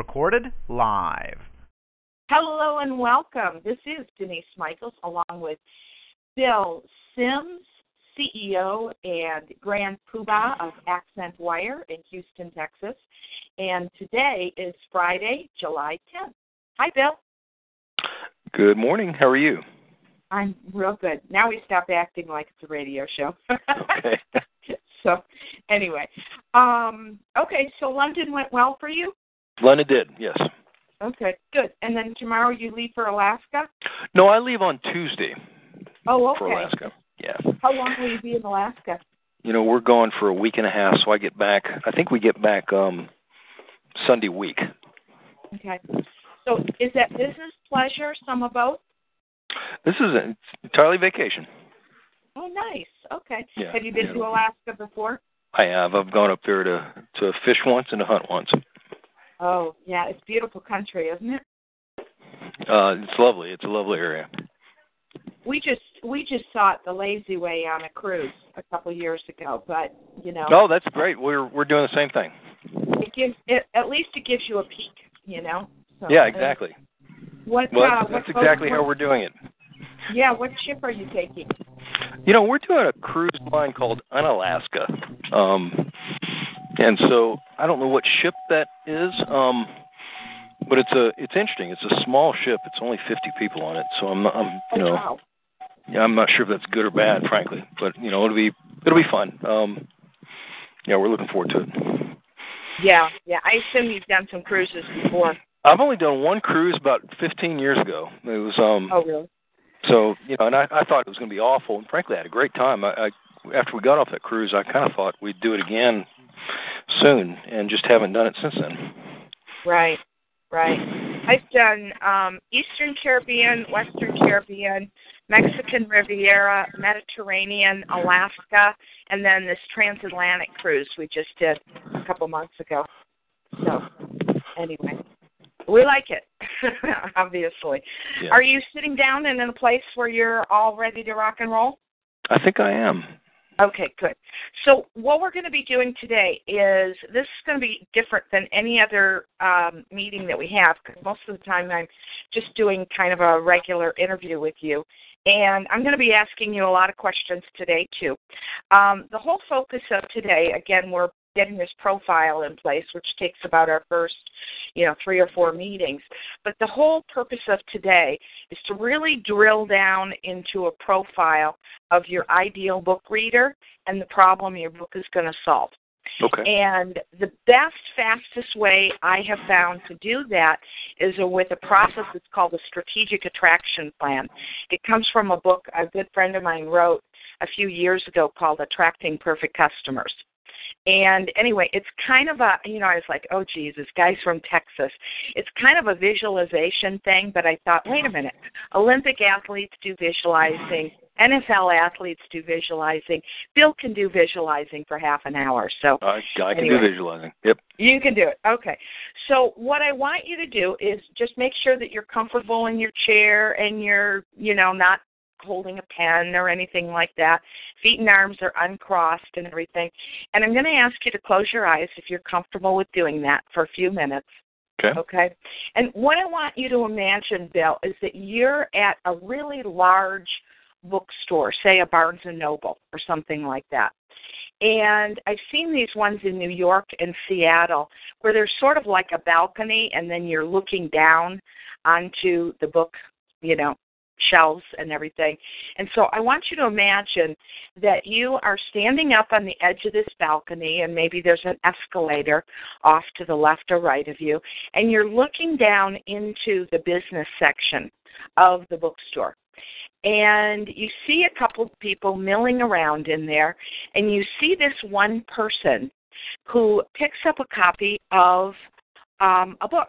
Recorded live. Hello and welcome. This is Denise Michaels along with Bill Sims, CEO and Grand Poobah of Accent Wire in Houston, Texas. And today is Friday, July 10th. Hi, Bill. Good morning. How are you? I'm real good. Now we stop acting like it's a radio show. Okay. so, anyway, um, okay. So London went well for you. London did, yes. Okay, good. And then tomorrow you leave for Alaska. No, I leave on Tuesday Oh, for. Alaska. Yeah. How long will you be in Alaska? You know, we're going for a week and a half, so I get back. I think we get back um Sunday week. Okay. So is that business, pleasure, some of both? This is a, entirely vacation. Oh, nice. Okay. Yeah, Have you been yeah. to Alaska before? I have. I've gone up there to to fish once and to hunt once. Oh, yeah. It's beautiful country, isn't it? Uh it's lovely. It's a lovely area. We just we just saw it the lazy way on a cruise a couple years ago, but you know, Oh, that's great. We're we're doing the same thing. it gives it at least it gives you a peek, you know. So, Yeah, exactly. What? Well, uh, that's, exactly how we're doing it. Yeah. What ship are you taking? You know, we're doing a cruise line called Unalaska. Um and so I don't know what ship that is. Um but it's a it's interesting. It's a small ship. It's only 50 people on it. So I'm not, I'm you know, wow. yeah, I'm not sure if that's good or bad, frankly. But you know, it'll be it'll be fun. Um yeah, we're looking forward to it. Yeah. Yeah. I assume you've done some cruises before. I've only done one cruise about 15 years ago. It was um Oh, really? So you know, and I, I thought it was going to be awful, and frankly, I had a great time. I, I after we got off that cruise, I kind of thought we'd do it again soon, and just haven't done it since then. Right, right. I've done um, Eastern Caribbean, Western Caribbean, Mexican Riviera, Mediterranean, Alaska, and then this transatlantic cruise we just did a couple months ago. So, anyway, we like it, obviously. Yeah. Are you sitting down and in a place where you're all ready to rock and roll? I think I am. Okay, good. So what we're going to be doing today is this is going to be different than any other um, meeting that we have because most of the time I'm just doing kind of a regular interview with you. And I'm going to be asking you a lot of questions today, too. Um, the whole focus of today, again, we're getting this profile in place, which takes about our first, you know, three or four meetings. But the whole purpose of today is to really drill down into a profile of your ideal book reader and the problem your book is going to solve. Okay. And the best, fastest way I have found to do that is with a process that's called a strategic attraction plan. It comes from a book a good friend of mine wrote a few years ago called Attracting Perfect Customers. And anyway, it's kind of a, you know, I was like, oh, this guy's from Texas. It's kind of a visualization thing, but I thought, wait a minute. Olympic athletes do visualizing. NFL athletes do visualizing. Bill can do visualizing for half an hour. So I, I can Anyway. do visualizing. Yep. you can do it. Okay. So what I want you to do is just make sure that you're comfortable in your chair and you're, you know, not holding a pen or anything like that. Feet and arms are uncrossed and everything. And I'm going to ask you to close your eyes if you're comfortable with doing that for a few minutes. Okay. Okay. And what I want you to imagine, Bill, is that you're at a really large bookstore, say a Barnes and Noble or something like that. And I've seen these ones in New York and Seattle where there's sort of like a balcony and then you're looking down onto the book, you know, shelves and everything. And so I want you to imagine that you are standing up on the edge of this balcony and maybe there's an escalator off to the left or right of you and you're looking down into the business section of the bookstore. and you see a couple of people milling around in there, and you see this one person who picks up a copy of um, a book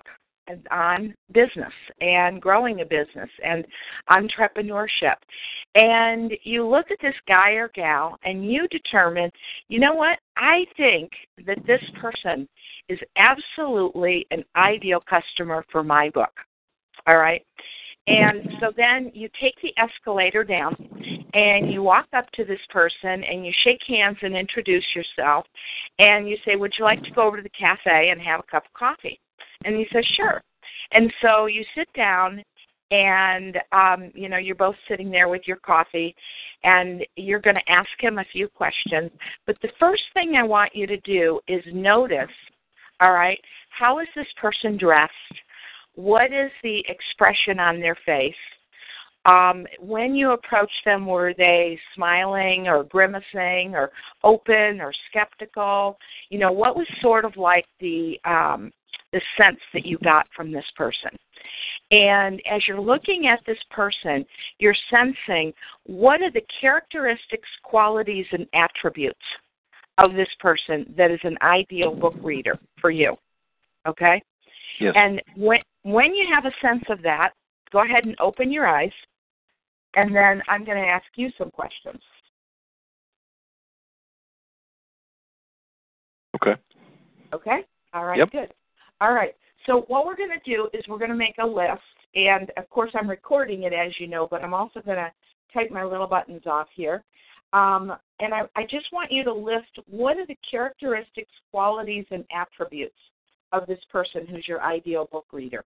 on business and growing a business and entrepreneurship. And you look at this guy or gal and you determine, you know what? I think that this person is absolutely an ideal customer for my book. All right. And so then you take the escalator down and you walk up to this person and you shake hands and introduce yourself and you say, Would you like to go over to the cafe and have a cup of coffee? And he says, Sure. And so you sit down and um, you know, you're both sitting there with your coffee and you're going to ask him a few questions. But the first thing I want you to do is notice, all right, how is this person dressed? What is the expression on their face? Um, when you approach them, were they smiling or grimacing or open or skeptical? You know, what was sort of like the um, the sense that you got from this person? And as you're looking at this person, you're sensing what are the characteristics, qualities, and attributes of this person that is an ideal book reader for you. Okay? Yes. And when when you have a sense of that, go ahead and open your eyes, and then I'm going to ask you some questions. Okay. Okay? All right, Yep. good. All right. So what we're going to do is we're going to make a list, and of course I'm recording it as you know, but I'm also going to type my little buttons off here. Um, and I, I just want you to list what are the characteristics, qualities, and attributes of this person who's your ideal book reader.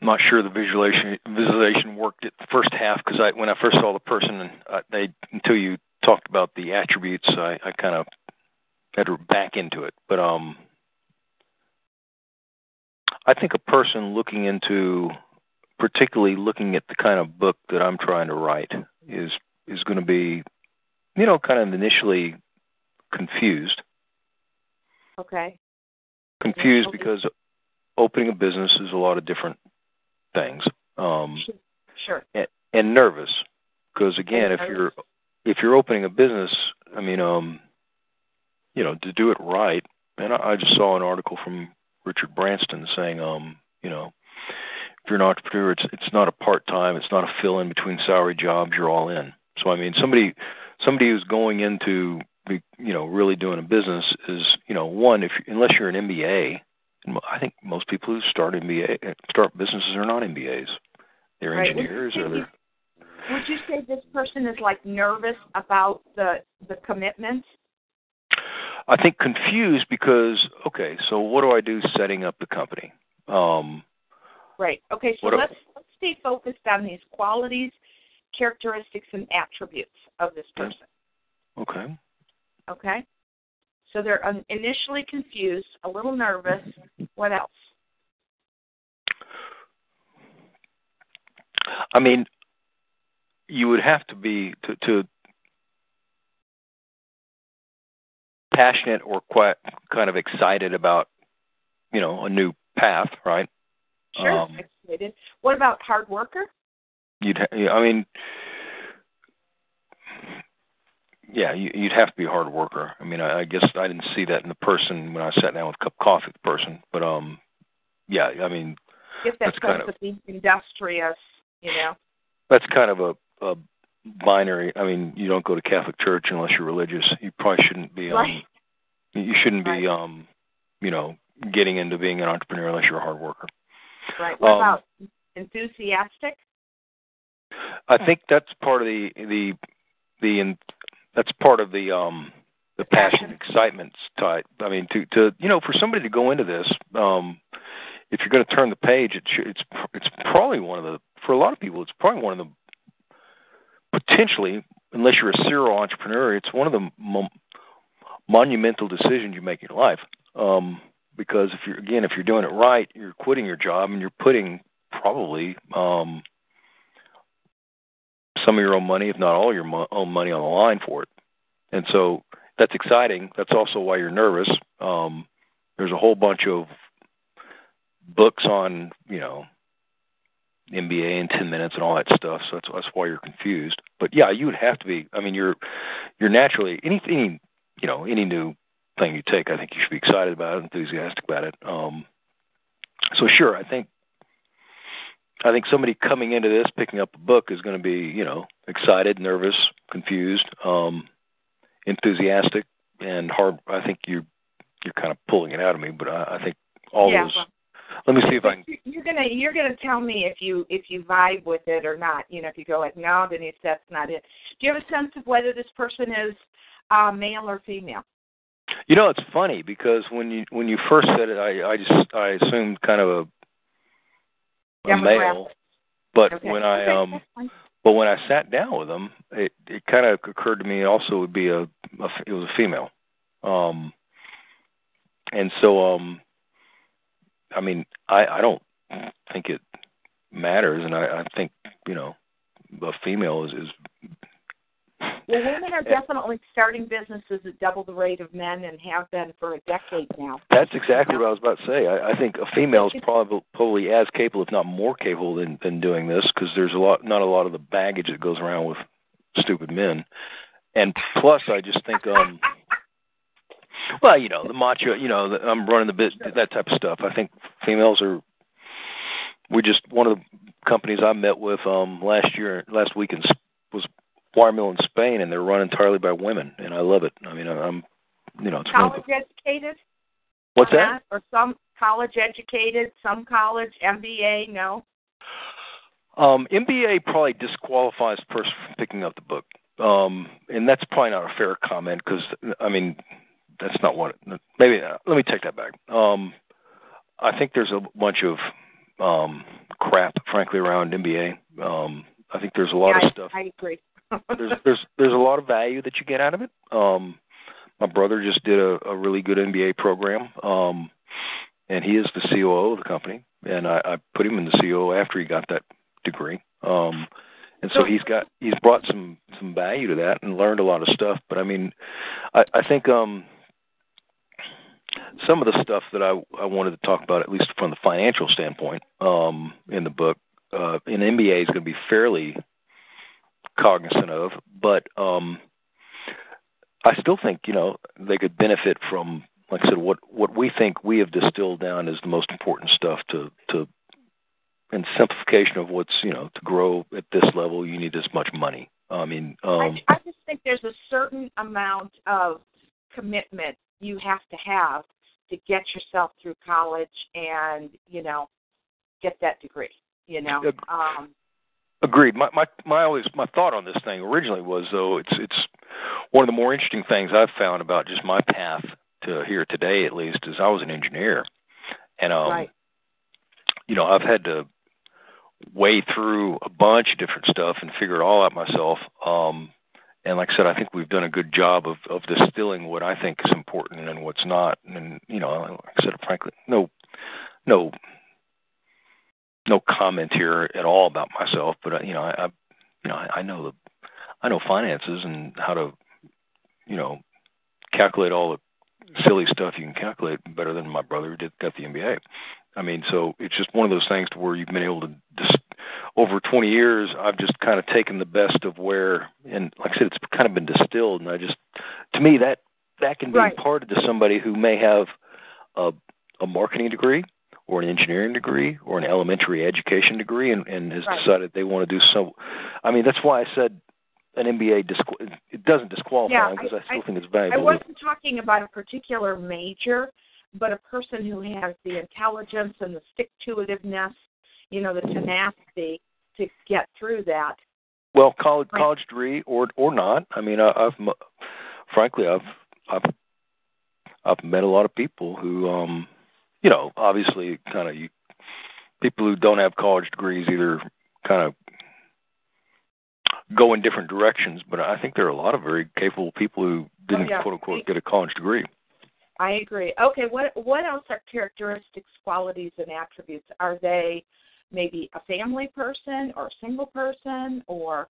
I'm not sure the visualization visualization worked at the first half because I when I first saw the person and uh, they until you talked about the attributes I, I kind of had to back into it. But um, I think a person looking into particularly looking at the kind of book that I'm trying to write is is going to be you know kind of initially confused Okay. confused Okay. because opening a business is a lot of different things um Sure. and, and nervous because again if you're if you're opening a business i mean um you know to do it right and i, I just saw an article from richard branson saying um you know if you're an entrepreneur it's it's not a part time it's not a fill in between salary jobs you're all in so i mean somebody somebody who's going into be, you know really doing a business is you know one if unless you're an mba I think most people who start MBA start businesses are not MBAs. They're Right. engineers or they're Would you say this person is like nervous about the the commitment? I think confused because okay, so what do I do setting up the company? Um Right. Okay, so let's let's stay focused on these qualities, characteristics, and attributes of this person. okay. Okay. So they're initially confused, a little nervous. What else? I mean you would have to be to, to passionate or quite kind of excited about you know a new path, right? Sure. Um, excited. What about hard worker? You'd, I mean, yeah, you, you'd have to be a hard worker. I mean, I, I guess I didn't see that in the person when I sat down with a cup of coffee with the person, but um, yeah, I mean, Get that That's kind of- of industrious, you know. that's kind of a, a binary. I mean, you don't go to Catholic church unless you're religious. You probably shouldn't be. Um, Right. You shouldn't be, Right. um, you know, getting into being an entrepreneur unless you're a hard worker. Right. What Um, about enthusiastic? I think that's part of the the the in, that's part of the um the passion, excitement type. I mean, to to you know, for somebody to go into this, um, if you're going to turn the page, it should, it's it's probably one of the for a lot of people, it's probably one of the potentially, unless you're a serial entrepreneur, it's one of the mo- monumental decisions you make in your life. Um, because if you're again, if you're doing it right, you're quitting your job and you're putting probably um, some of your own money, if not all your mo- own money, on the line for it. And so that's exciting. That's also why you're nervous. Um, there's a whole bunch of books on, you know, MBA in ten minutes and all that stuff. So that's that's why you're confused. But yeah, you would have to be. I mean, you're you're naturally anything you know any new thing you take. I think you should be excited about it, enthusiastic about it. Um, so sure, I think I think somebody coming into this picking up a book is going to be you know excited, nervous, confused, um, enthusiastic, and hard. I think you you're kind of pulling it out of me, but I, I think all yeah, those. well, let me see if I can. You're gonna you're gonna tell me if you if you vibe with it or not. You know, if you go like no, then it's that's not it. Do you have a sense of whether this person is uh, male or female? You know, it's funny because when you when you first said it, I I just I assumed kind of a, a male, but Okay. when I um but when I sat down with them, it it kind of occurred to me also would be a, a it was a female, um, and so um, I mean I I don't think it matters, and I I think you know a female is is Well, women are definitely starting businesses at double the rate of men and have been for a decade now. That's exactly what I was about to say. I, I think a female is probably probably as capable, if not more capable, than than doing this because there's a lot, not a lot of the baggage that goes around with stupid men, and plus, I just think, um, well, you know, the macho, you know, the, I'm running the bit, that type of stuff. I think females are. We just one of the companies I met with um last year, last week in, was Watermill in Spain, and they're run entirely by women, and I love it. I mean, I'm, you know, it's of the- College educated? what's that? Or some college educated, some college, MBA, no? Um, MBA probably disqualifies person from picking up the book, um, and that's probably not a fair comment because I mean that's not what. Maybe uh, let me take that back. Um, I think there's a bunch of um, crap, frankly, around MBA. Um, I think there's a lot yeah, of stuff. I, I agree. there's there's there's a lot of value that you get out of it. Um, my brother just did a, a really good MBA program, um, and he is the COO of the company. And I, I put him in the COO after he got that degree. Um, and so he's got he's brought some some value to that and learned a lot of stuff. But I mean, I, I think um, some of the stuff that I I wanted to talk about, at least from the financial standpoint, um, in the book, uh, in MBA is going to be fairly cognizant of, but um, I still think you know they could benefit from, like I said, what what we think we have distilled down is the most important stuff to to and simplification of what's you know to grow at this level you need this much money. I mean, um, I, I just think there's a certain amount of commitment you have to have to get yourself through college and you know get that degree. You know, um, Agreed. My my my always my thought on this thing originally was though it's it's one of the more interesting things I've found about just my path to here today at least is I was an engineer, and um, right. you know I've had to wade through a bunch of different stuff and figure it all out myself. Um, and like I said, I think we've done a good job of of distilling what I think is important and what's not. And you know, like I said, frankly, no no no comment here at all about myself, but uh, you know, I, I you know, I, I know the I know finances and how to you know calculate all the silly stuff you can calculate better than my brother who did got the MBA. I mean, so it's just one of those things to where you've been able to just over 20 years, I've just kind of taken the best of where, and like I said, it's kind of been distilled, and I just, to me, that that can be Right. imparted to somebody who may have a a marketing degree or an engineering degree or an elementary education degree, and, and has Right. decided they want to do so. I mean, that's why I said an MBA disqu- it doesn't disqualify Yeah, because I, I- still think it's valuable. I wasn't talking about a particular major, but a person who has the intelligence and the stick to itiveness, you know, the tenacity to get through that. Well, college college degree or or not. I mean, I, I've frankly I've I've I've met a lot of people who um you know obviously kind of you people who don't have college degrees either kind of go in different directions, but I think there are a lot of very capable people who didn't yeah. quote unquote get a college degree. I agree. Okay, what what else are characteristics, qualities, and attributes? Are they maybe a family person or a single person or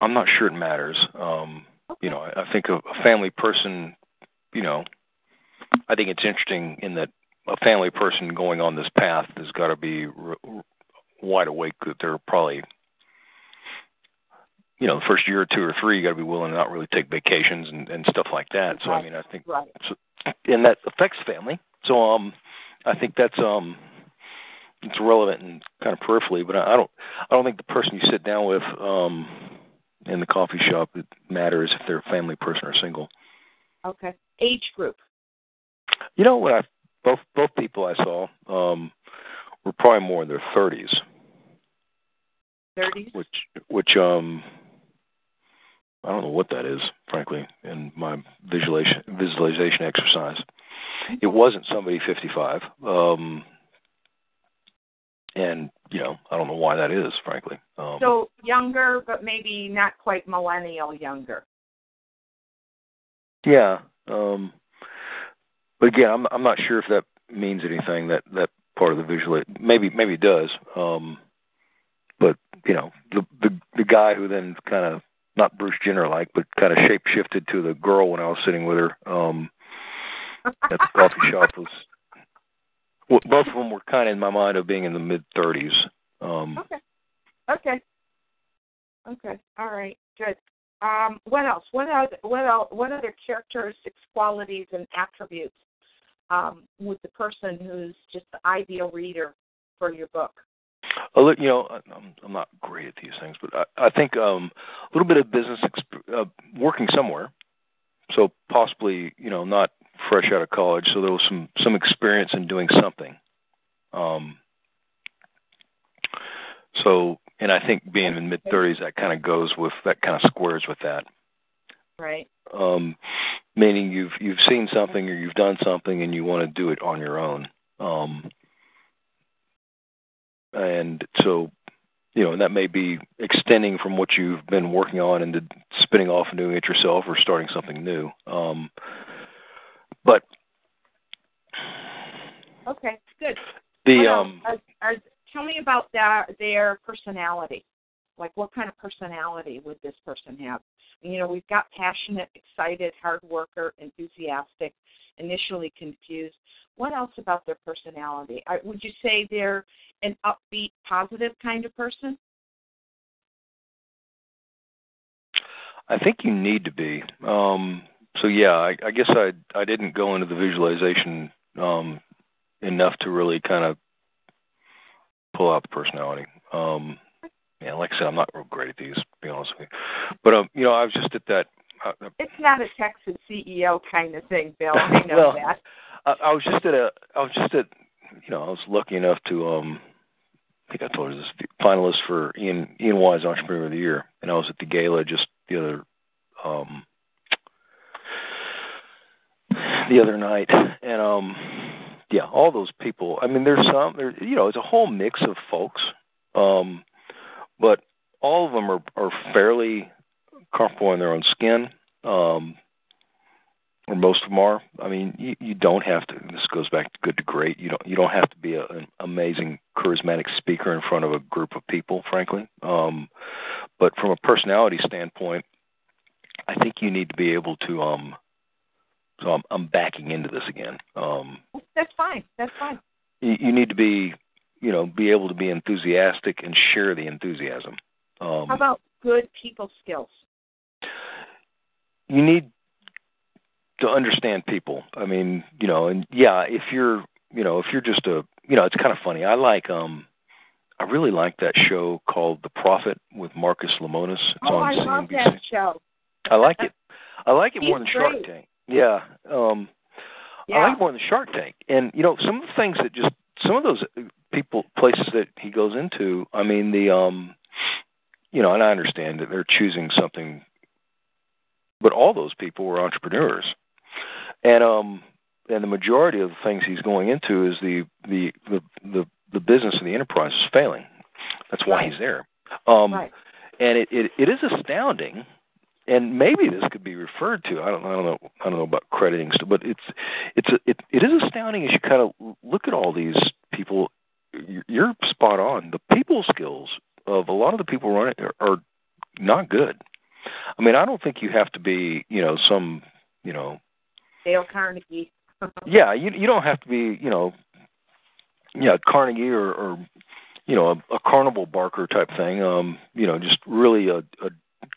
I'm not sure it matters. Um okay. you know, I, I think a, a family person, you know, I think it's interesting in that a family person going on this path has got to be r- wide awake that they're probably you know the first year or two or three you got to be willing to not really take vacations and and stuff like that so i mean i think Right. so, and that affects family so um i think that's um it's relevant and kind of peripherally but i, I don't i don't think the person you sit down with um in the coffee shop it matters if they're a family person or single Okay. Age group. you know what i both both people i saw um were probably more in their thirties 30s. which which um I don't know what that is, frankly, in my visualization visualization exercise. It wasn't somebody 55, um, and you know I don't know why that is, frankly. Um, So younger, but maybe not quite millennial younger. yeah, um, but again, I'm I'm not sure if that means anything. That that part of the visual maybe maybe it does. Um, but you know the the the guy who then kind of not Bruce Jenner like, but kind of shape shifted to the girl when I was sitting with her um, at the coffee shop was. Well, both of them were kind of in my mind of being in the mid 30s. Um, Okay. Okay. Okay. All right. Good. Um, what else? What other what else, what other characteristics, qualities, and attributes um, would the person who's just the ideal reader for your book? li- you know, I'm I'm not great at these things, but I, I think um, a little bit of business exp- uh, working somewhere. So possibly, you know, not fresh out of college. So there was some some experience in doing something. Um, so, and I think being in mid 30s, that kind of goes with that kind of squares with that. Right. Um, meaning you've you've seen something or you've done something and you want to do it on your own. Um, and so you know and that may be extending from what you've been working on into spinning off and doing it yourself or starting something new um but Okay. Good. the um Are, are, tell me about their personality. Like, what kind of personality would this person have? You know, we've got passionate, excited, hard worker, enthusiastic, initially confused. What else about their personality? Would you say they're an upbeat, positive kind of person? i think you need to be um so yeah i i guess i i didn't go into the visualization um enough to really kind of pull out the personality um yeah like i said i'm not real great at these to be honest with you but um you know i was just at that uh, It's not a Texas CEO kind of thing, Bill. I know Well, that. I, I was just at a I was just at you know I was lucky enough to um I think I told you this finalist for Ian Ian Wise Entrepreneur of the Year, and I was at the gala just the other um the other night, and um yeah, all those people. I mean, there's some there you know it's a whole mix of folks, um, but all of them are are fairly comfortable in their own skin. Um, or most of them are. I mean, you, you don't have to. This goes back to good to great. You don't you don't have to be a, an amazing charismatic speaker in front of a group of people, frankly. Um, but from a personality standpoint, I think you need to be able to. Um, so I'm, I'm backing into this again. Um, That's fine. That's fine. you, you need to be, you know, be able to be enthusiastic and share the enthusiasm. Um, How about good people skills? you need to understand people. I mean, you know, and yeah, if you're, you know, if you're just a, you know, it's kind of funny. I like, um, I really like that show called The Profit with Marcus Lemonis. It's oh, on I love CNBC. that show. I like it. I like it He's more than Shark. Tank. Yeah. Um, Yeah. I like more than Shark Tank. And you know, some of the things that just some of those people places that he goes into. I mean, the um, you know, and I understand that they're choosing something, but all those people were entrepreneurs, and um, and the majority of the things he's going into is the the the the, the business of the enterprise is failing. That's why Right. he's there. Um, right. and it, it it is astounding and maybe this could be referred to i don't i don't know i don't know about crediting stuff but it's it's a, it it is astounding as you kind of look at all these people You're- you're spot on the people skills of a lot of the people running are, are not good i mean i don't think you have to be you know some you know Dale Carnegie. yeah, you you don't have to be, you know, yeah, Carnegie or, or you know, a, a carnival barker type thing. Um, you know, just really a, a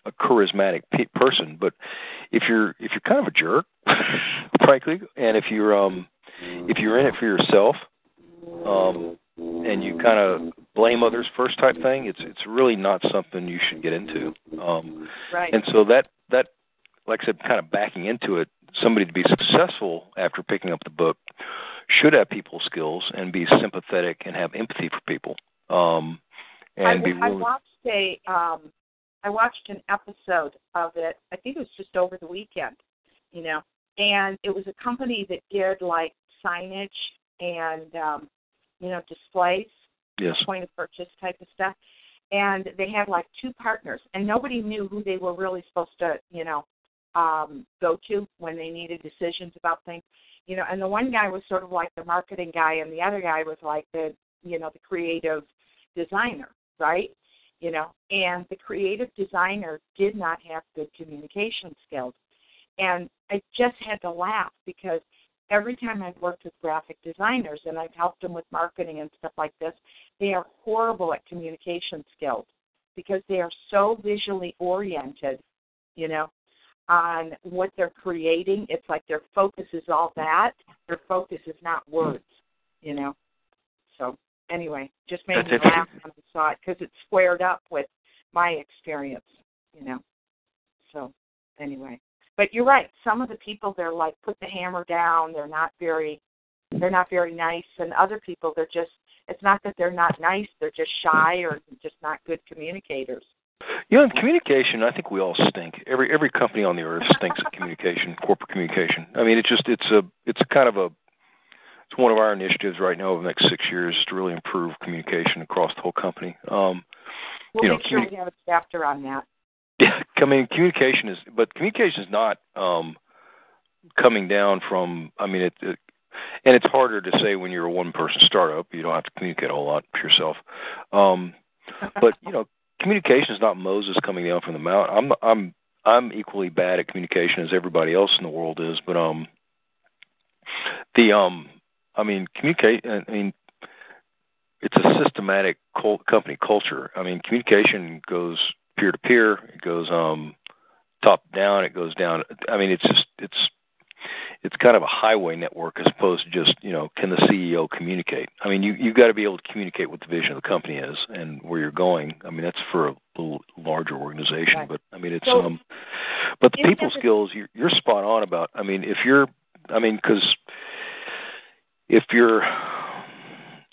a charismatic pe- person. But if you're if you're kind of a jerk, frankly, and if you're um if you're in it for yourself, um, and you kind of blame others first type thing, it's it's really not something you should get into. Um, Right. and so that that, like I said, kind of backing into it, somebody to be successful after picking up the book should have people skills and be sympathetic and have empathy for people. Um, and I, be I watched a um I watched an episode of it. I think it was just over the weekend, you know. And it was a company that did like signage and um you know, displays, yes. point of purchase type of stuff. And they had like two partners and nobody knew who they were really supposed to, you know, um go to when they needed decisions about things. You know, and the one guy was sort of like the marketing guy and the other guy was like the you know, the creative designer, right? You know, and the creative designer did not have good communication skills. And I just had to laugh because every time I've worked with graphic designers and I've helped them with marketing and stuff like this, they are horrible at communication skills because they are so visually oriented, you know, on what they're creating. It's like their focus is all that. Their focus is not words, you know. So anyway, just made That's me laugh when I saw it because it squared up with my experience, you know. So anyway, but you're right. Some of the people they're like put the hammer down. They're not very, they're not very nice, and other people they're just. It's not that they're not nice. They're just shy or just not good communicators. You know, in communication, I think we all stink. Every every company on the earth stinks at communication, corporate communication. I mean, it's just it's a it's kind of a it's one of our initiatives right now over the next six years to really improve communication across the whole company. Um, We'll You know, make sure communi- we have a chapter on that. yeah, I mean, communication is, but communication is not um, coming down from. I mean, it, it, and it's harder to say when you're a one-person startup. You don't have to communicate a whole lot to yourself. Um, but you know, communication is not Moses coming down from the mountain. I'm I'm I'm equally bad at communication as everybody else in the world is, but um, the um, I mean, communicate. I mean, it's a systematic cult, company culture. I mean, communication goes peer to peer. It goes um, top down. It goes down. I mean, it's just it's it's kind of a highway network as opposed to just you know can the CEO communicate? I mean, you you've got to be able to communicate what the vision of the company is and where you're going. I mean, that's for a little larger organization, Right. but I mean, it's So, um, but the people skills you're, you're spot on about. I mean, if you're, I mean, because if you're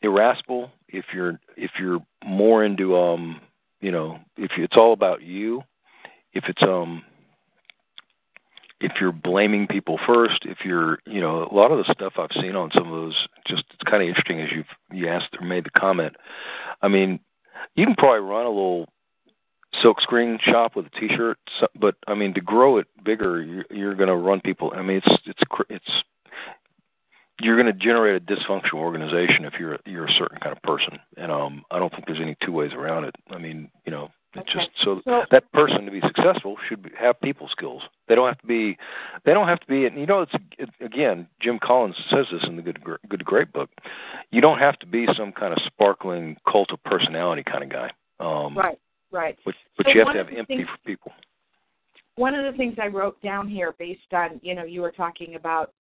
irascible, if you're if you're more into um, you know, if it's all about you, if it's um if you're blaming people first, if you're, you know, a lot of the stuff I've seen on some of those, just it's kind of interesting as you've you asked or made the comment. I mean, you can probably run a little silk screen shop with a T-shirt, but I mean, to grow it bigger, you're, you're going to run people. I mean, it's it's it's you're going to generate a dysfunctional organization if you're you're a certain kind of person, and um, I don't think there's any two ways around it. I mean, you know, it's Okay. just so So- that person to be successful should be, have people skills. They don't have to be, they don't have to be. And you know, it's it, again, Jim Collins says this in the Good Good Great book. You don't have to be some kind of sparkling cult of personality kind of guy. Um, Right, right. But but So you have to have empathy things- for people. One of the things I wrote down here, based on you know you were talking about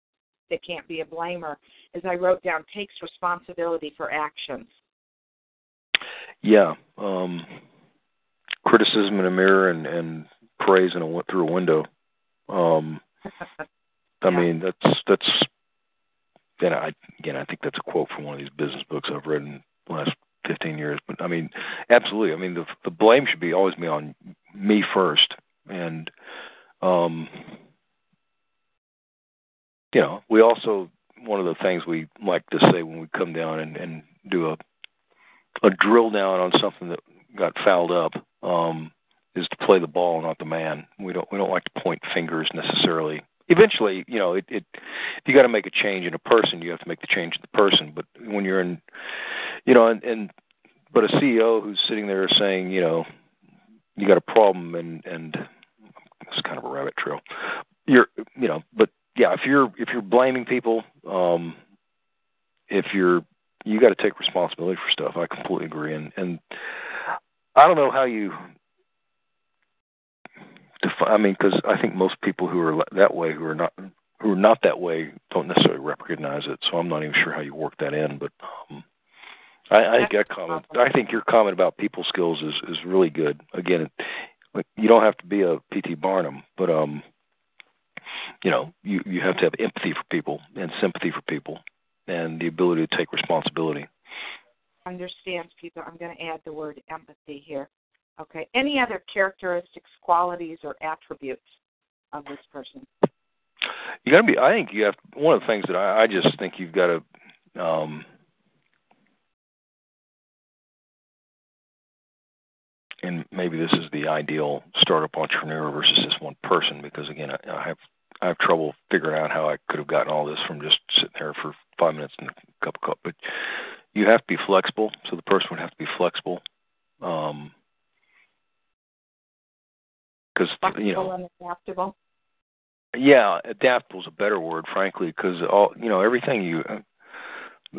that can't be a blamer, is I wrote down takes responsibility for actions. Yeah. Um, criticism in a mirror and and praise in a through a window. Um, I mean, that's that's. And I again, I think that's a quote from one of these business books I've read in the last fifteen years. But I mean, absolutely. I mean, the the blame should be always be on me first, and um, you know, we also one of the things we like to say when we come down and and do a a drill down on something that got fouled up um, is to play the ball, not the man. We don't we don't like to point fingers necessarily. Eventually, you know, it, it you got to make a change in a person, you have to make the change in the person. But when you're in, you know, and, and but a CEO who's sitting there saying, you know, you got a problem, and and it's kind of a rabbit trail. You're, you know, but yeah, if you're if you're blaming people, um, if you're you got to take responsibility for stuff. I completely agree, and and I don't know how you. Defi- I mean, because I think most people who are that way, who are not who are not that way, don't necessarily recognize it. So I'm not even sure how you work that in. But um, I, I think that comment. I think your comment about people skills is is really good. Again, you don't have to be a PT Barnum, but um, you know, you you have to have empathy for people and sympathy for people, and the ability to take responsibility. Understands people. I'm going to add the word empathy here. Okay. Any other characteristics, qualities, or attributes of this person? You got to be. I think you have. One of the things that I, I just think you've got to. Um, and maybe this is the ideal startup entrepreneur versus this one person because again I, I have I have trouble figuring out how I could have gotten all this from just sitting there for five minutes and a cup of coffee. But you have to be flexible, so the person would have to be flexible. Um, because you know, and adaptable. Yeah, adaptable is a better word, frankly, because all you know, everything you.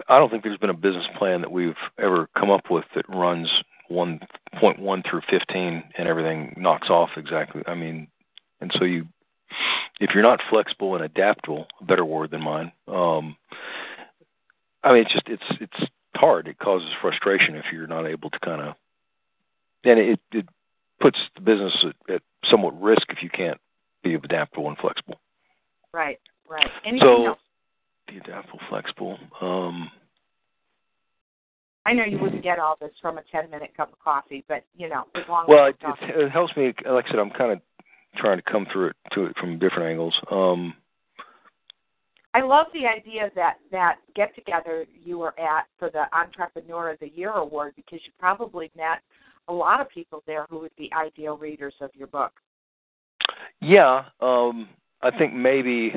I don't think there's been a business plan that we've ever come up with that runs one point one through fifteen and everything knocks off exactly. I mean, and so you if you're not flexible and adaptable, a better word than mine. Um, I mean, it's just it's it's hard. It causes frustration if you're not able to kind of, and it it puts the business at, at somewhat risk if you can't be adaptable and flexible. Right, right. Anything so, else? be adaptable, flexible. Um, I know you wouldn't get all this from a ten minute cup of coffee, but you know, as long well, as it, it, it helps me. Like I said, I'm kind of trying to come through it to it from different angles. Um, I love the idea that that get together you were at for the Entrepreneur of the Year award because you probably met a lot of people there who would be ideal readers of your book. Yeah, um, I think maybe.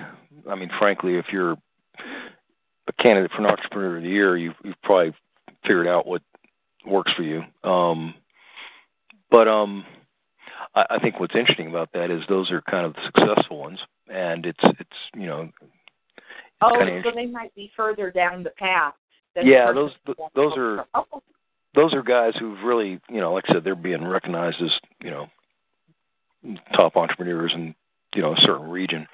I mean, frankly, if you're a candidate for an Entrepreneur of the Year, you've, you've probably figured out what works for you. Um, but um, I, I think what's interesting about that is those are kind of the successful ones, and it's it's you know. It's oh, so they might be further down the path. than Yeah, those those are Oh, those are guys who've really you know, like I said, they're being recognized as you know top entrepreneurs in you know a certain region.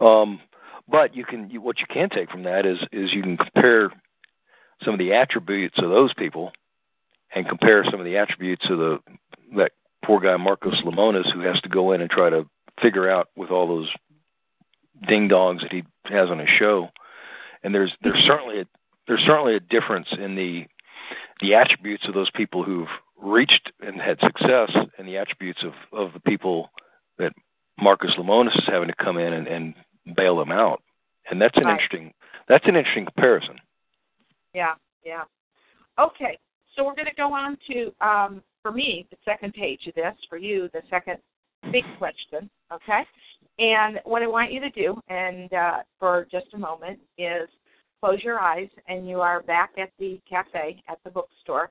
Um, but you can you, what you can take from that is is you can compare some of the attributes of those people and compare some of the attributes of the that poor guy Marcus Lemonis who has to go in and try to figure out with all those ding dongs that he has on his show. And there's there's certainly a there's certainly a difference in the the attributes of those people who've reached and had success and the attributes of, of the people that Marcus Lemonis is having to come in and, and bail them out. And that's an Right. interesting that's an interesting comparison. Yeah, yeah. Okay, so we're going to go on to, um, for me, the second page of this. For you, the second big question. Okay, and what I want you to do, and uh, for just a moment, is close your eyes, and you are back at the cafe at the bookstore,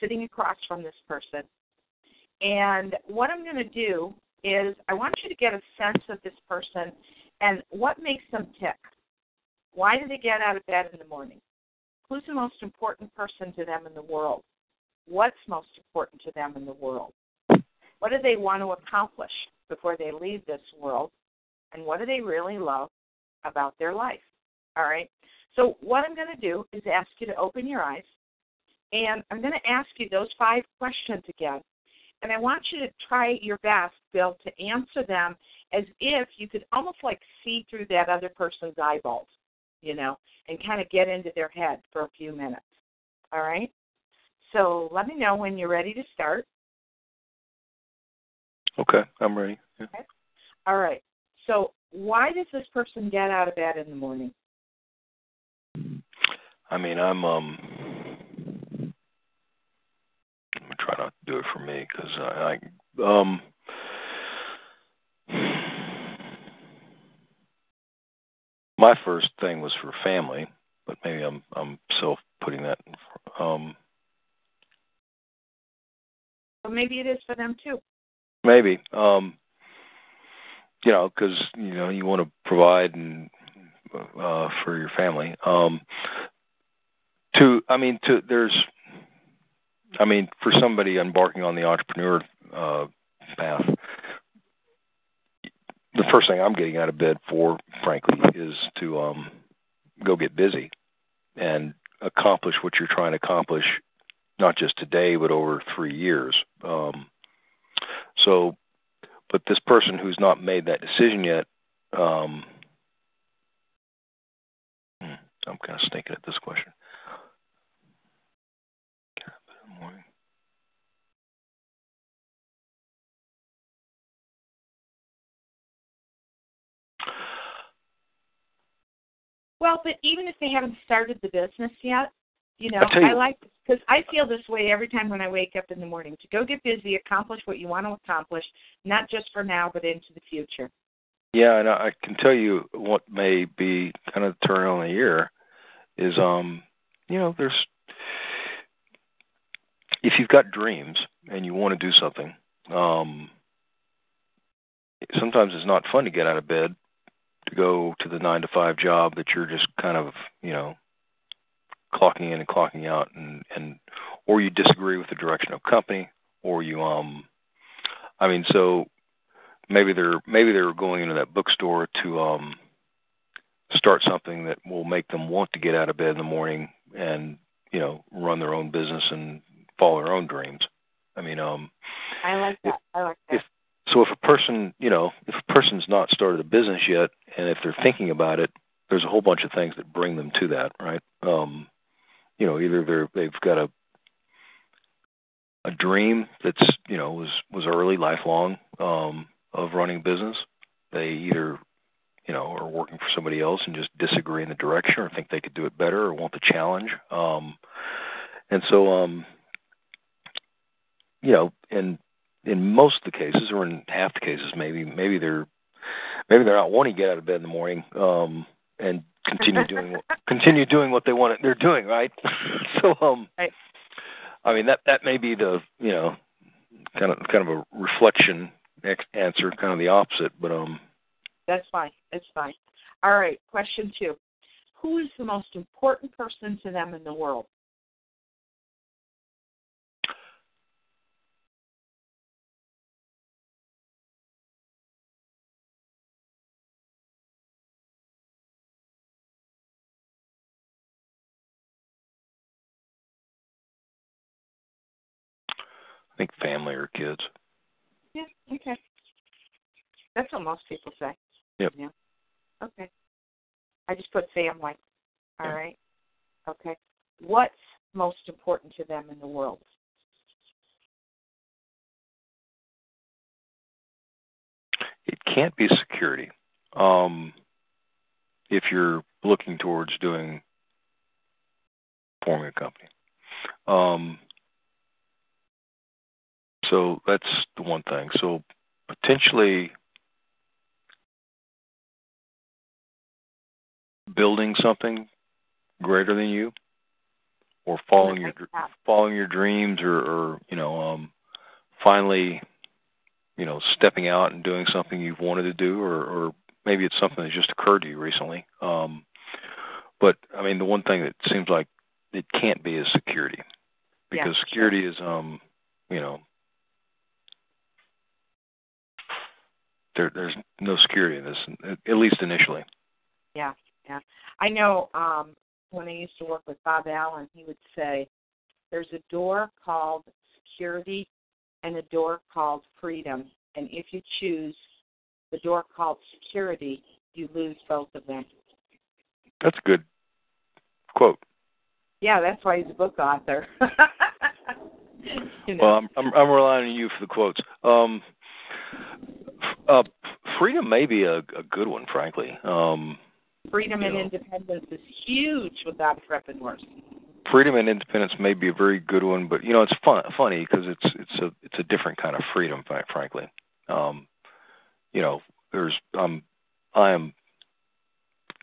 sitting across from this person. And what I'm going to do is I want you to get a sense of this person and what makes them tick. Why do they get out of bed in the morning? Who's the most important person to them in the world? What's most important to them in the world? What do they want to accomplish before they leave this world? And what do they really love about their life? All right. So, what I'm going to do is ask you to open your eyes, and I'm going to ask you those five questions again. And I want you to try your best, Bill, to answer them as if you could almost like see through that other person's eyeballs, you know, and kind of get into their head for a few minutes. All right? So let me know when you're ready to start. Okay, I'm ready. Yeah. All right. So why does this person get out of bed in the morning? I mean, I'm um I'm gonna try not to do it for me because I, I um my first thing was for family, but maybe I'm I'm self putting that. In, um, So maybe it is for them too. maybe um you know, because you know you want to provide and uh, for your family. Um, to, I mean, to there's, I mean, for somebody embarking on the entrepreneur uh, path, the first thing I'm getting out of bed for, frankly, is to um, go get busy and accomplish what you're trying to accomplish, not just today, but over three years. Um, so, but this person who's not made that decision yet, um, hmm, I'm kind of stinking at this question. Well, but even if they haven't started the business yet, you know, you- I like because I feel this way every time when I wake up in the morning to go get busy, accomplish what you want to accomplish, not just for now but into the future. Yeah, and I can tell you what may be kind of the turn on the year is um you know there's if you've got dreams and you want to do something um sometimes it's not fun to get out of bed to go to the 9 to 5 job that you're just kind of you know clocking in and clocking out and and or you disagree with the direction of company or you um I mean so maybe they're maybe they're going into that bookstore to um start something that will make them want to get out of bed in the morning and you know run their own business and follow their own dreams i mean um I like that. I like that. if so if a person you know if a person's not started a business yet and if they're thinking about it there's a whole bunch of things that bring them to that right um you know either they're they've got a a dream that's you know was was early lifelong um of running business. They either you know are working for somebody else and just disagree in the direction or think they could do it better or want the challenge. Um and so um you know in in most of the cases or in half the cases maybe maybe they're maybe they're not wanting to get out of bed in the morning um and continue doing what, continue doing what they want they're doing right so um Right. i mean that that may be the you know kind of kind of a reflection answer kind of the opposite but um That's fine. That's fine. All right. Question two: Who is the most important person to them in the world? I think family or kids Yeah. Okay. That's what most people say. Yep. Yeah. Okay. I just put family. All Yeah. right. Okay. What's most important to them in the world? it can't be security um if you're looking towards doing forming a company um so that's the one thing. So potentially building something greater than you or following your following your dreams or, or you know um finally you know stepping out and doing something you've wanted to do or or maybe it's something that just occurred to you recently um but i mean the one thing that seems like it can't be is security. Yeah, because sure. security is um you know there there's no security in this at least initially Yeah, yeah. I know um when I used to work with Bob Allen, he would say there's a door called security and a door called freedom. And if you choose the door called security, you lose both of them. that's a good quote Yeah, that's why he's a book author. you know. Well, I'm, I'm I'm relying on you for the quotes. Um, uh, freedom may be a, a good one, frankly. Um, freedom and know. independence is huge with entrepreneurs. freedom and independence may be a very good one, but you know it's fun, funny because it's it's a it's a different kind of freedom, frankly. Um, you know, there's um, I am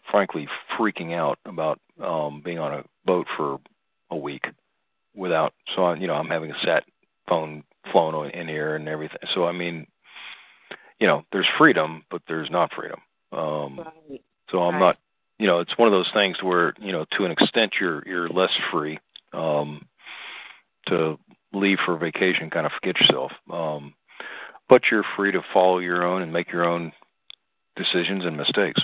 frankly freaking out about um, being on a boat for a week without. So I, you know, I'm having a sat phone flown in here and everything. So I mean, you know, there's freedom, but there's not freedom. Um, Right. so I'm Right. not, you know, it's one of those things where, you know, to an extent you're you're less free um, to leave for vacation, kind of forget yourself. Um, but you're free to follow your own and make your own decisions and mistakes.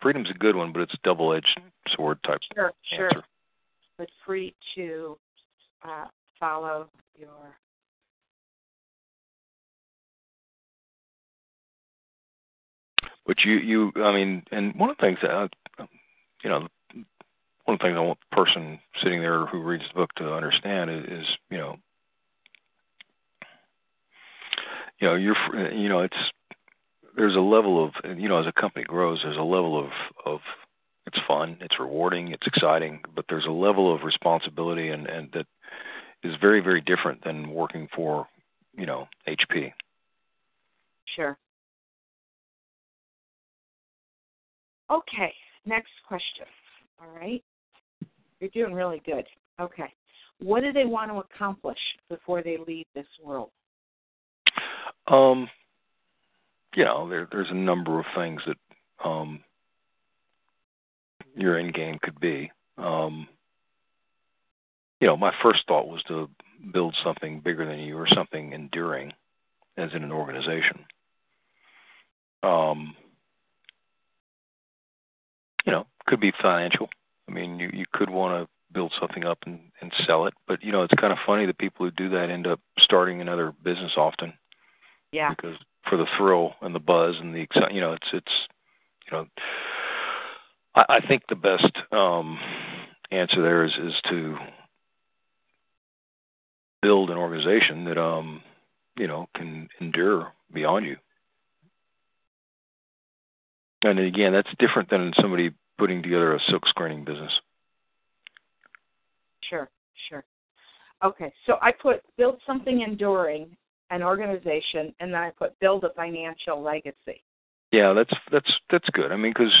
Freedom's a good one, but it's double-edged sword type Sure, sure. answer. But free to uh, follow your. But you, you, I mean, and one of the things that, you know, one of the things I want the person sitting there who reads the book to understand is, is you know, you know, you're, you know, it's there's a level of, you know, as a company grows, there's a level of of it's fun, it's rewarding, it's exciting, but there's a level of responsibility and and that is very very different than working for, you know, HP. Sure. Okay, next question. All right. You're doing really good. Okay. What do they want to accomplish before they leave this world? Um, you know, there there's a number of things that um your end game could be. Um, you know, my first thought was to build something bigger than you or something enduring, as in an organization. Um, you know, could be financial. I mean, you you could want to build something up and, and sell it, but you know, it's kind of funny that people who do that end up starting another business often Yeah. because for the thrill and the buzz and the exci- you know it's it's you know I, I think the best um answer there is is to build an organization that um you know can endure beyond you and again that's different than somebody putting together a silk screening business Sure, sure. Okay, so I put build something enduring, an organization, and then I put build a financial legacy. Yeah, that's that's that's good. I mean, because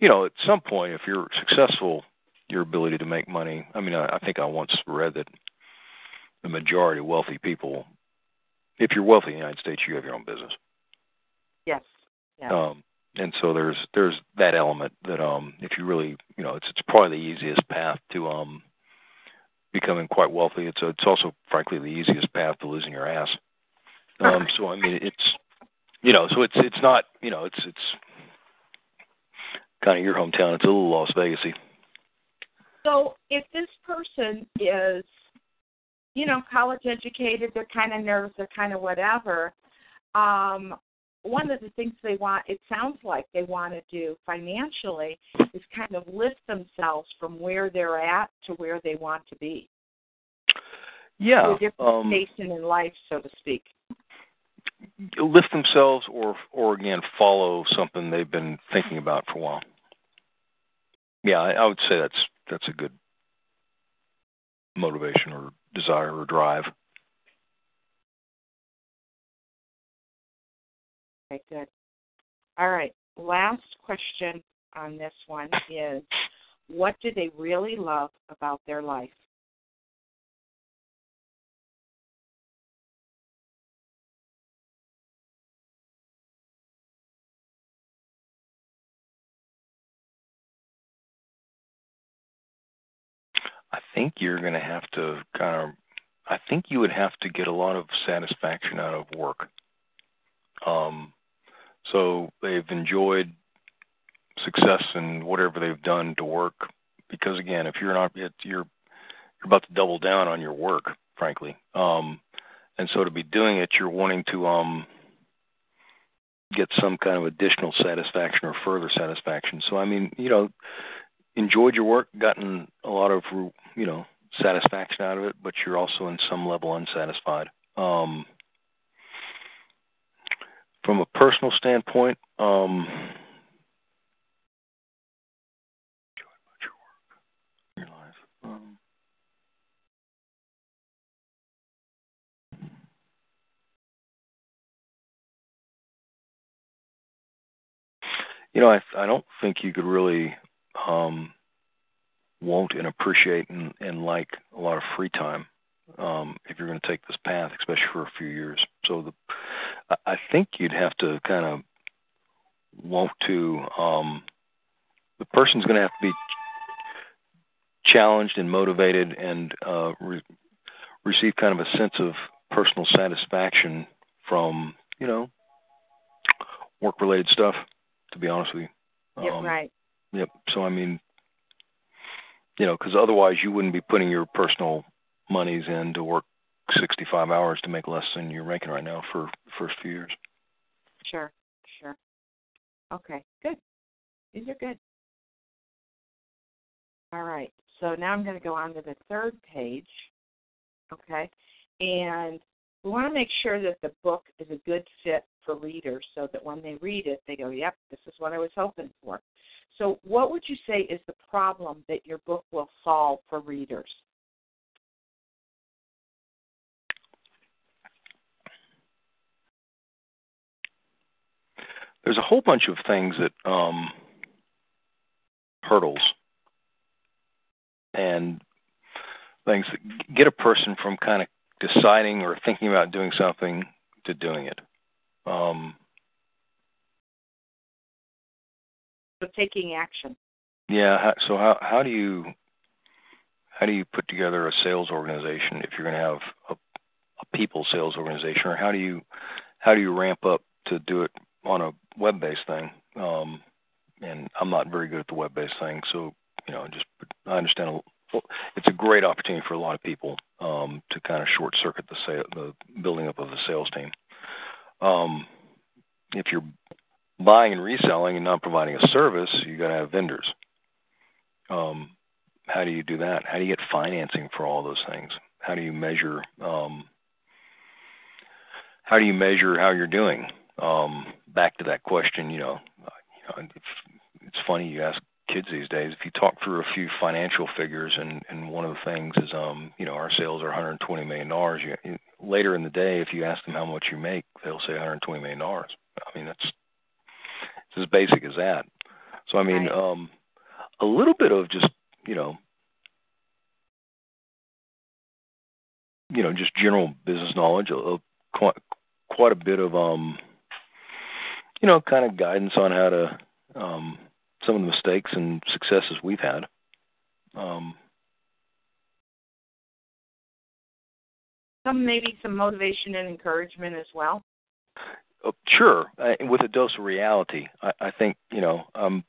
you know, at some point, if you're successful, your ability to make money. I mean, I, I think I once read that the majority of wealthy people, if you're wealthy in the United States, you have your own business. Yes. Yeah. Um, and so there's there's that element that um, if you really, you know, it's it's probably the easiest path to um, becoming quite wealthy. It's a, it's also, frankly, the easiest path to losing your ass. Um, so I mean, it's you know, so it's it's not you know, it's it's kind of your hometown. It's a little Las Vegasy. So if this person is, you know, college educated, they're kind of nervous, they're kind of whatever. Um, one of the things they want, it sounds like they want to do financially, is kind of lift themselves from where they're at to where they want to be. Yeah, to a different um, station in life, so to speak. lift themselves, or or again follow something they've been thinking about for a while. Yeah, I, I would say that's that's a good motivation or desire or drive. Okay, good. All right. Last question on this one is what do they really love about their life? I think you're going to have to kind of. I think you would have to get a lot of satisfaction out of work. Um, so they've enjoyed success in whatever they've done to work. Because again, if you're not, you're you're about to double down on your work, frankly. Um, and so to be doing it, you're wanting to um, get some kind of additional satisfaction or further satisfaction. So I mean, you know, enjoyed your work, gotten a lot of you know satisfaction out of it, but you're also in some level unsatisfied. Um, from a personal standpoint, um, you know, I I don't think you could really um, won't and appreciate and, and like a lot of free time um, if you're going to take this path, especially for a few years. So the I- think you'd have to kind of want to um, the person's going to have to be challenged and motivated and uh, re- receive kind of a sense of personal satisfaction from you know work related stuff. To be honest with you, Um, right. Yep. So I mean, you know, because otherwise you wouldn't be putting your personal monies in to work 65 hours to make less than you're making right now for the first few years. Sure, sure. Okay, good. These are good. All right. So now I'm going to go on to the third page. Okay. And we want to make sure that the book is a good fit for readers so that when they read it, they go, yep, this is what I was hoping for. So, what would you say is the problem that your book will solve for readers? There's a whole bunch of things that um, hurdles and things that get a person from kind of deciding or thinking about doing something to doing it. Um, So, taking action. Yeah. So how how do you how do you put together a sales organization if you're going to have a, a people sales organization, or how do you how do you ramp up to do it on a web-based thing? Um, and I'm not very good at the web-based thing, so you know, just I understand. It's a great opportunity for a lot of people um, to kind of short circuit the sale, the building up of the sales team. Um, if you're buying and reselling and not providing a service, you got to have vendors. Um, how do you do that? How do you get financing for all those things? How do you measure? Um, how do you measure how you're doing? Back to that question, you know, you know, it's, it's funny you ask kids these days. If you talk through a few financial figures, and and one of the things is, um, you know, our sales are 120 million dollars. Later in the day, if you ask them how much you make, they'll say 120 million dollars. I mean, that's it's as basic as that. So I mean, Right. um, a little bit of just you know, you know, just general business knowledge, a, a, quite quite a bit of um, you know, kind of guidance on how to um, some of the mistakes and successes we've had. Um, Some maybe some motivation and encouragement as well. Uh, sure, uh, with a dose of reality. I, I think you know, um,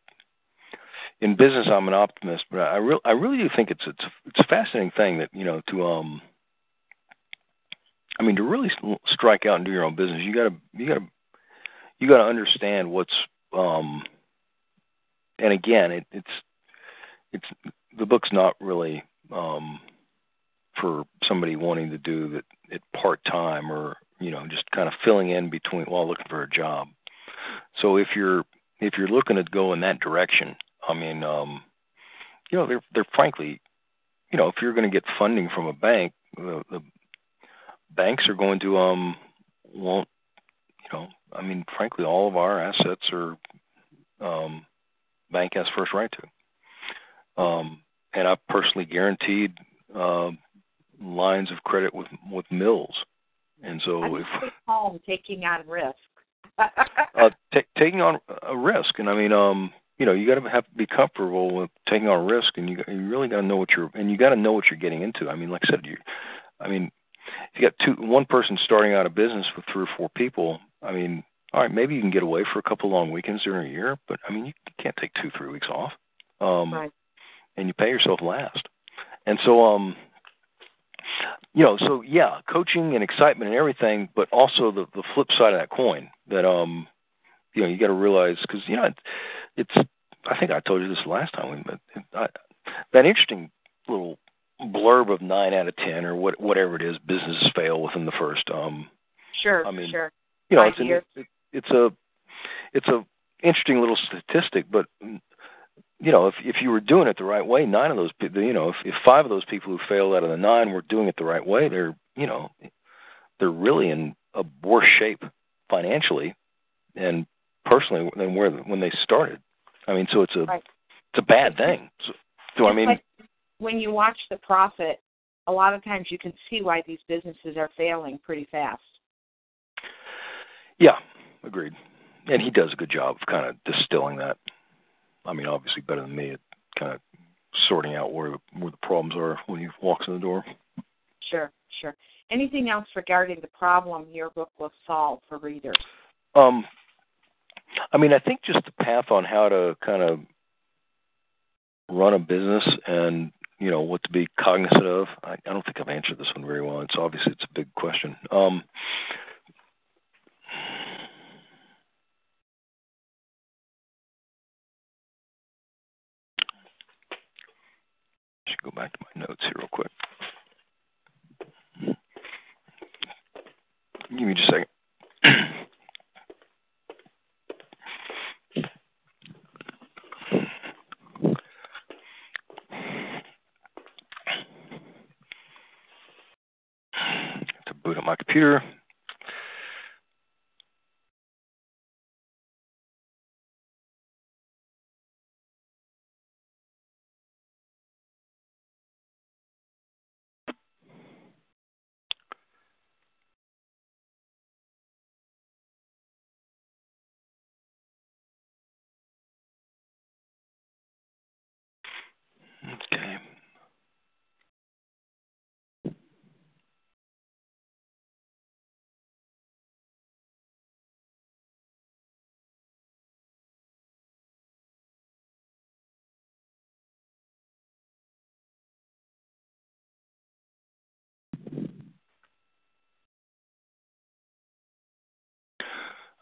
in business, I'm an optimist, but I really, I really do think it's it's it's a fascinating thing that you know to um, I mean, to really strike out and do your own business, you gotta you gotta you gotta understand what's um, and again, it, it's it's the book's not really um for somebody wanting to do that it part time or you know just kind of filling in between while looking for a job. So if you're if you're looking to go in that direction, I mean, um, you know, they're they're frankly, you know, if you're going to get funding from a bank, the, the banks are going to um won't you know, I mean, frankly, all of our assets are um, bank has first right to. Um, and I personally guaranteed uh, lines of credit with with mills, and so if it's home taking on risk. uh, ta taking on a risk, and I mean, um, you know, you got to have to be comfortable with taking on a risk, and you you really got to know what you're and you got to know what you're getting into. I mean, like I said, you, I mean, if you got two one person starting out a business with three or four people, I mean, all right, maybe you can get away for a couple long weekends during a year, but I mean, you can't take two three weeks off, um, Right. and you pay yourself last, and so um. You know, so yeah, coaching and excitement and everything, but also the the flip side of that coin that um, you know, you got to realize because you know, it, it's I think I told you this last time we met. I, that interesting little blurb of nine out of ten or what whatever it is, businesses fail within the first. Um, Sure, I mean, sure. You know, it's an, it, it's a it's a interesting little statistic, but you know, if if you were doing it the right way, nine of those people, you know, if, if five of those people who failed out of the nine were doing it the right way, they're you know, they're really in a worse shape financially and personally than where when they started. I mean, so it's a Right. it's a bad thing. So, so I mean, like when you watch the Profit, a lot of times you can see why these businesses are failing pretty fast. Yeah, agreed. And he does a good job of kind of distilling that. I mean, obviously better than me at kind of sorting out where where the problems are when he walks in the door. Sure, sure. Anything else regarding the problem your book will solve for readers? Um, I mean, I think just the path on how to kind of run a business and you know what to be cognizant of. I, I don't think I've answered this one very well. It's obviously it's a big question. Um, should go back to my notes here real quick. Give me just a second. to boot up my computer.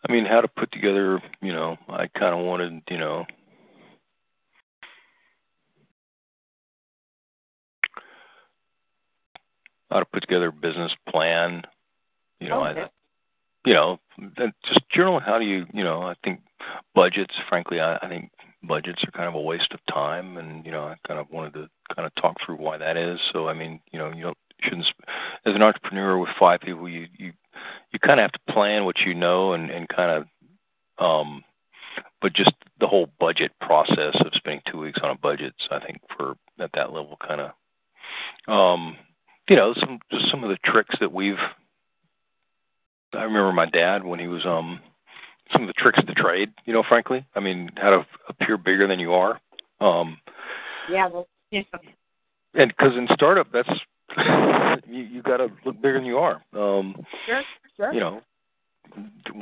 I mean, how to put together, you know, I kind of wanted, you know, how to put together a business plan, you know, Okay. I, you know, just generally how do you, you know, I think budgets, frankly, I, I think budgets are kind of a waste of time and, you know, I kind of wanted to kind of talk through why that is. So, I mean, you know, you don't, shouldn't, as an entrepreneur with five people, you, you, you kind of have to plan what you know and, and kind of, um, but just the whole budget process of spending two weeks on a budget, So I think for at that level kind of, um, you know, some just some of the tricks that we've. I remember my dad when he was um, some of the tricks of the trade. You know, frankly, I mean, how to appear bigger than you are. Um, Yeah, well, yeah. and because in startup, that's you you got to look bigger than you are. Um, Sure, sure. you know,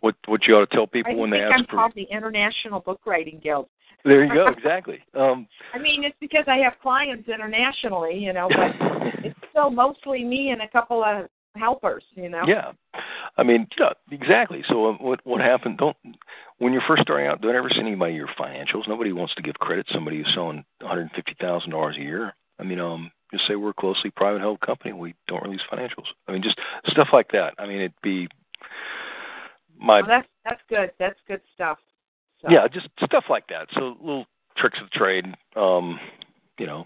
what what you ought to tell people I when think they I'm ask for. called the International Book Writing Guild. There you go. Exactly. Um, I mean, it's because I have clients internationally, you know, but it's still mostly me and a couple of helpers, you know. Yeah, I mean, yeah, exactly. So um, what what happened? Don't when you're first starting out, don't ever send anybody your financials. Nobody wants to give credit to somebody who's selling one hundred fifty thousand dollars a year. I mean, um, just say we're a closely private held company. We don't release financials. I mean, just stuff like that. I mean, it'd be my Well, that's that's good. That's good stuff. So, yeah, just stuff like that. So little tricks of the trade. Um, you know,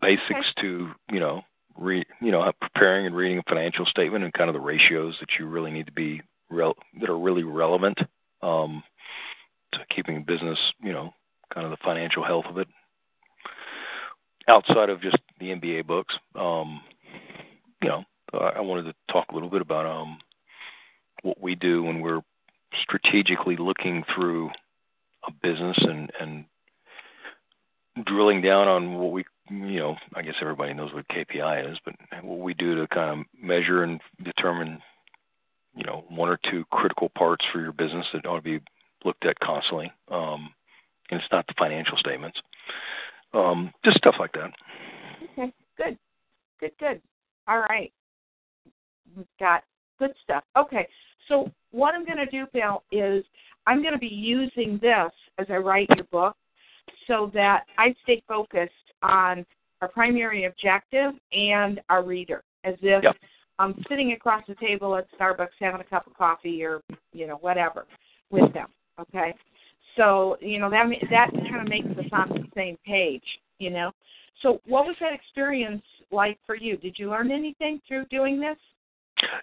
basics to you know re you know preparing and reading a financial statement and kind of the ratios that you really need to be rel- that are really relevant um, to keeping business you know kind of the financial health of it outside of just the MBA books um, you know I wanted to talk a little bit about um, what we do when we're strategically looking through a business and and drilling down on what we you know I guess everybody knows what KPI is, but what we do to kind of measure and determine you know one or two critical parts for your business that ought to be looked at constantly. Um, and it's not the financial statements, um, just stuff like that. Okay, good, good, good. All right, we've got good stuff. Okay, so what I'm going to do, Bill, is I'm going to be using this as I write your book, so that I stay focused on our primary objective and our reader, as if Yep. I'm sitting across the table at Starbucks having a cup of coffee or you know whatever with them. Okay, so you know that that kind of makes us on the same page. You know, so what was that experience like for you? Did you learn anything through doing this?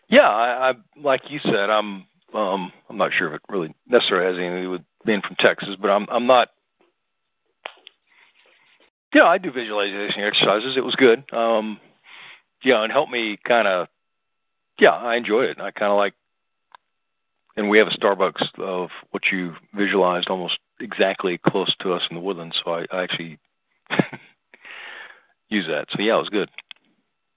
Yeah, I, I like you said, I'm um I'm not sure if it really necessarily has anything to do with being from Texas, but I'm I'm not yeah, I do visualization exercises. It was good. Um yeah, and helped me kind of yeah, I enjoyed it. I kind of like and we have a Starbucks of what you visualized almost exactly close to us in the Woodlands. So I, I actually use that. So yeah, it was good.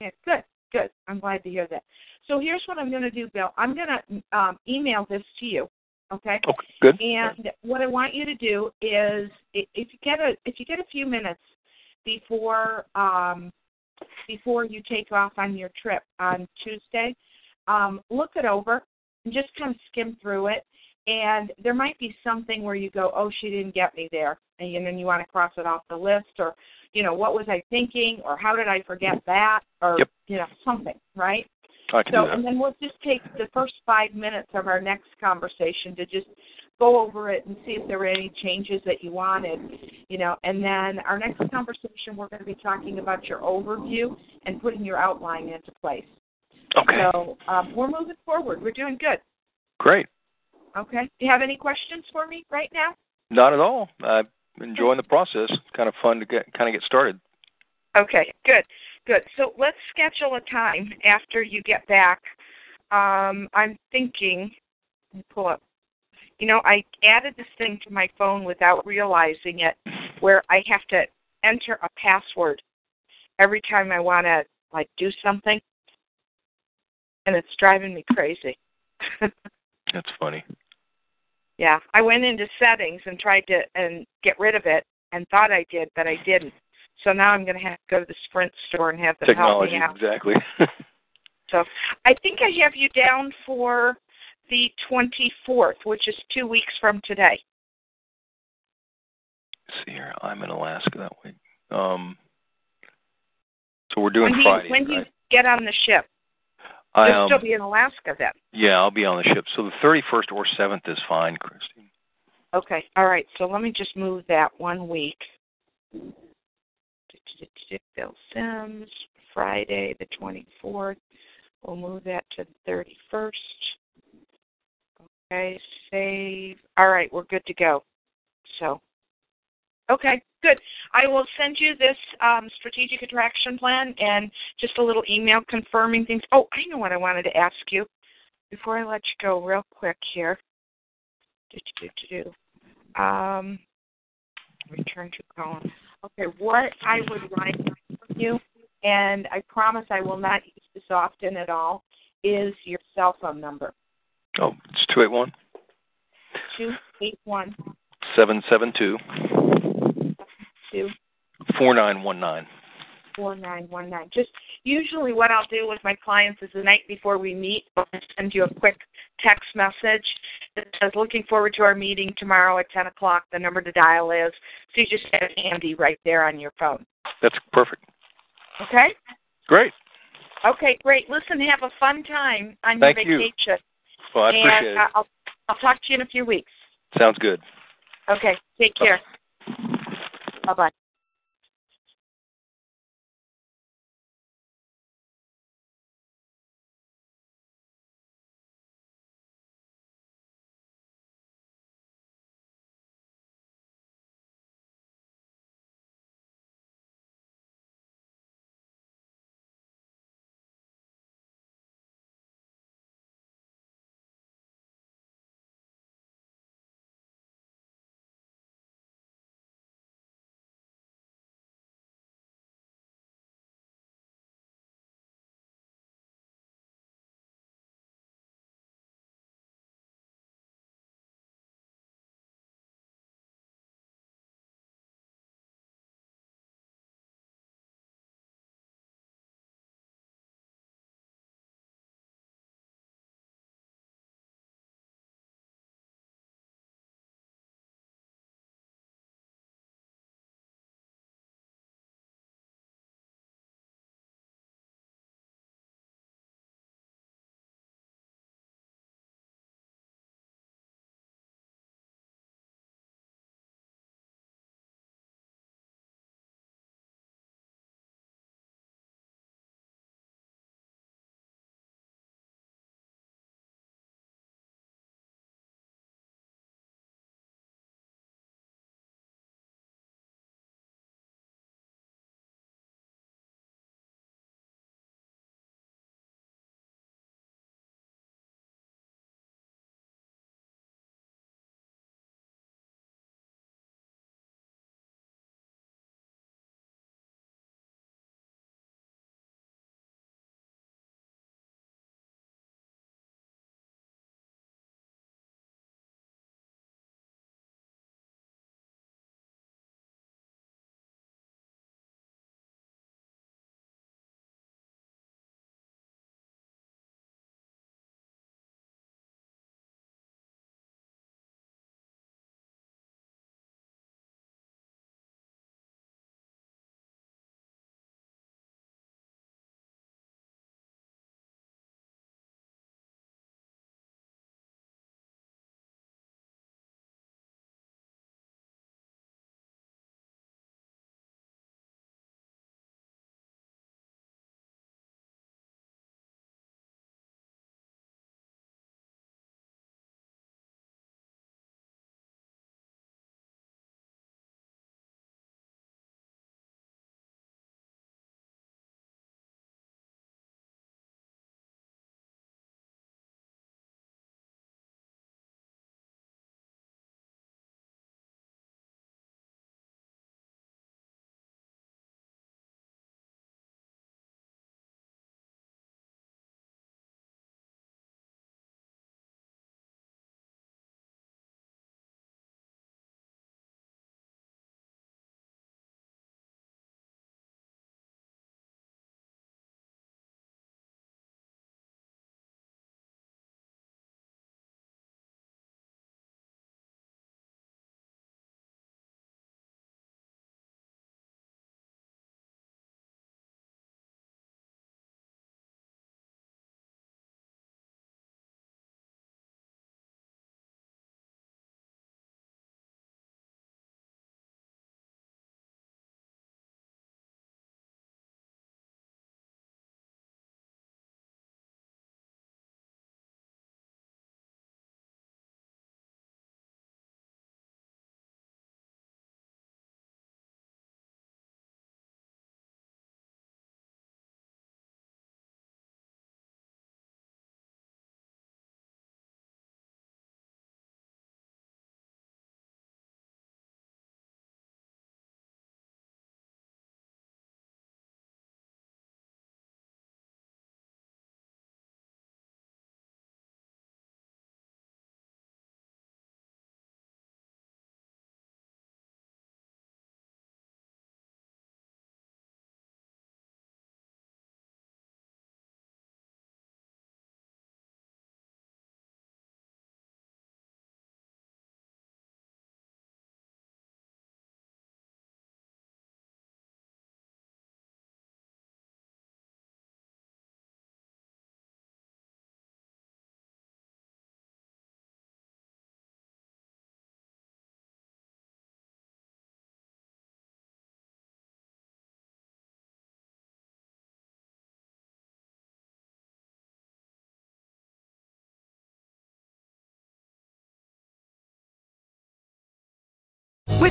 Yeah, good, good. I'm glad to hear that. So here's what I'm going to do, Bill. I'm going to um, email this to you. Okay. Okay, good. And what I want you to do is, if you get a if you get a few minutes before um, before you take off on your trip on Tuesday, um, look it over and just kind of skim through it. And there might be something where you go, "Oh, she didn't get me there," and then you want to cross it off the list, or you know, what was I thinking, or how did I forget that, or Yep. you know, something, right? I can So, and then we'll just take the first five minutes of our next conversation to just go over it and see if there were any changes that you wanted, you know. And then our next conversation, we're going to be talking about your overview and putting your outline into place. Okay, So um, we're moving forward. We're doing good. great. Okay. Do you have any questions for me right now? Not at all. I'm enjoying the process. Kind of fun to get kind of get started. Okay, good, good. So let's schedule a time after you get back. Um, I'm thinking, let me pull up. You know, I added this thing to my phone without realizing it, where I have to enter a password every time I want to like do something, and it's driving me crazy. That's funny. yeah, I went into settings and tried to and get rid of it, and thought I did, but I didn't. So now I'm going to have to go to the Sprint store and have them Technology, help me out. exactly. So I think I have you down for the 24th, which is two weeks from today. see here, I'm in Alaska that week. Um, so we're doing when Friday, you, when do you get on the ship? I You'll um, still be in Alaska then. yeah, I'll be on the ship. So the 31st or 7th is fine, Christine. Okay. All right. So let me just move that one week. Bill Sims, Friday the 24th. We'll move that to the 31st. Okay, save. All right, we're good to go. So, okay, good. I will send you this um, strategic attraction plan and just a little email confirming things. Oh, I know what I wanted to ask you before I let you go, real quick here. Do, do, do, do. Um, return to column. Okay, what I would like from you, and I promise I will not use this often at all, is your cell phone number. Oh, it's 281 Two eight one 772 two 4919. four nine one nine. Just usually what I'll do with my clients is the night before we meet, I'll send you a quick text message that says looking forward to our meeting tomorrow at ten o'clock. The number to dial is so you just have it handy right there on your phone. That's perfect. Okay? Great. Okay, great. Listen, have a fun time on Thank your you. vacation. Well, I appreciate and uh, it. I'll I'll talk to you in a few weeks. Sounds good. Okay, take care. Bye bye.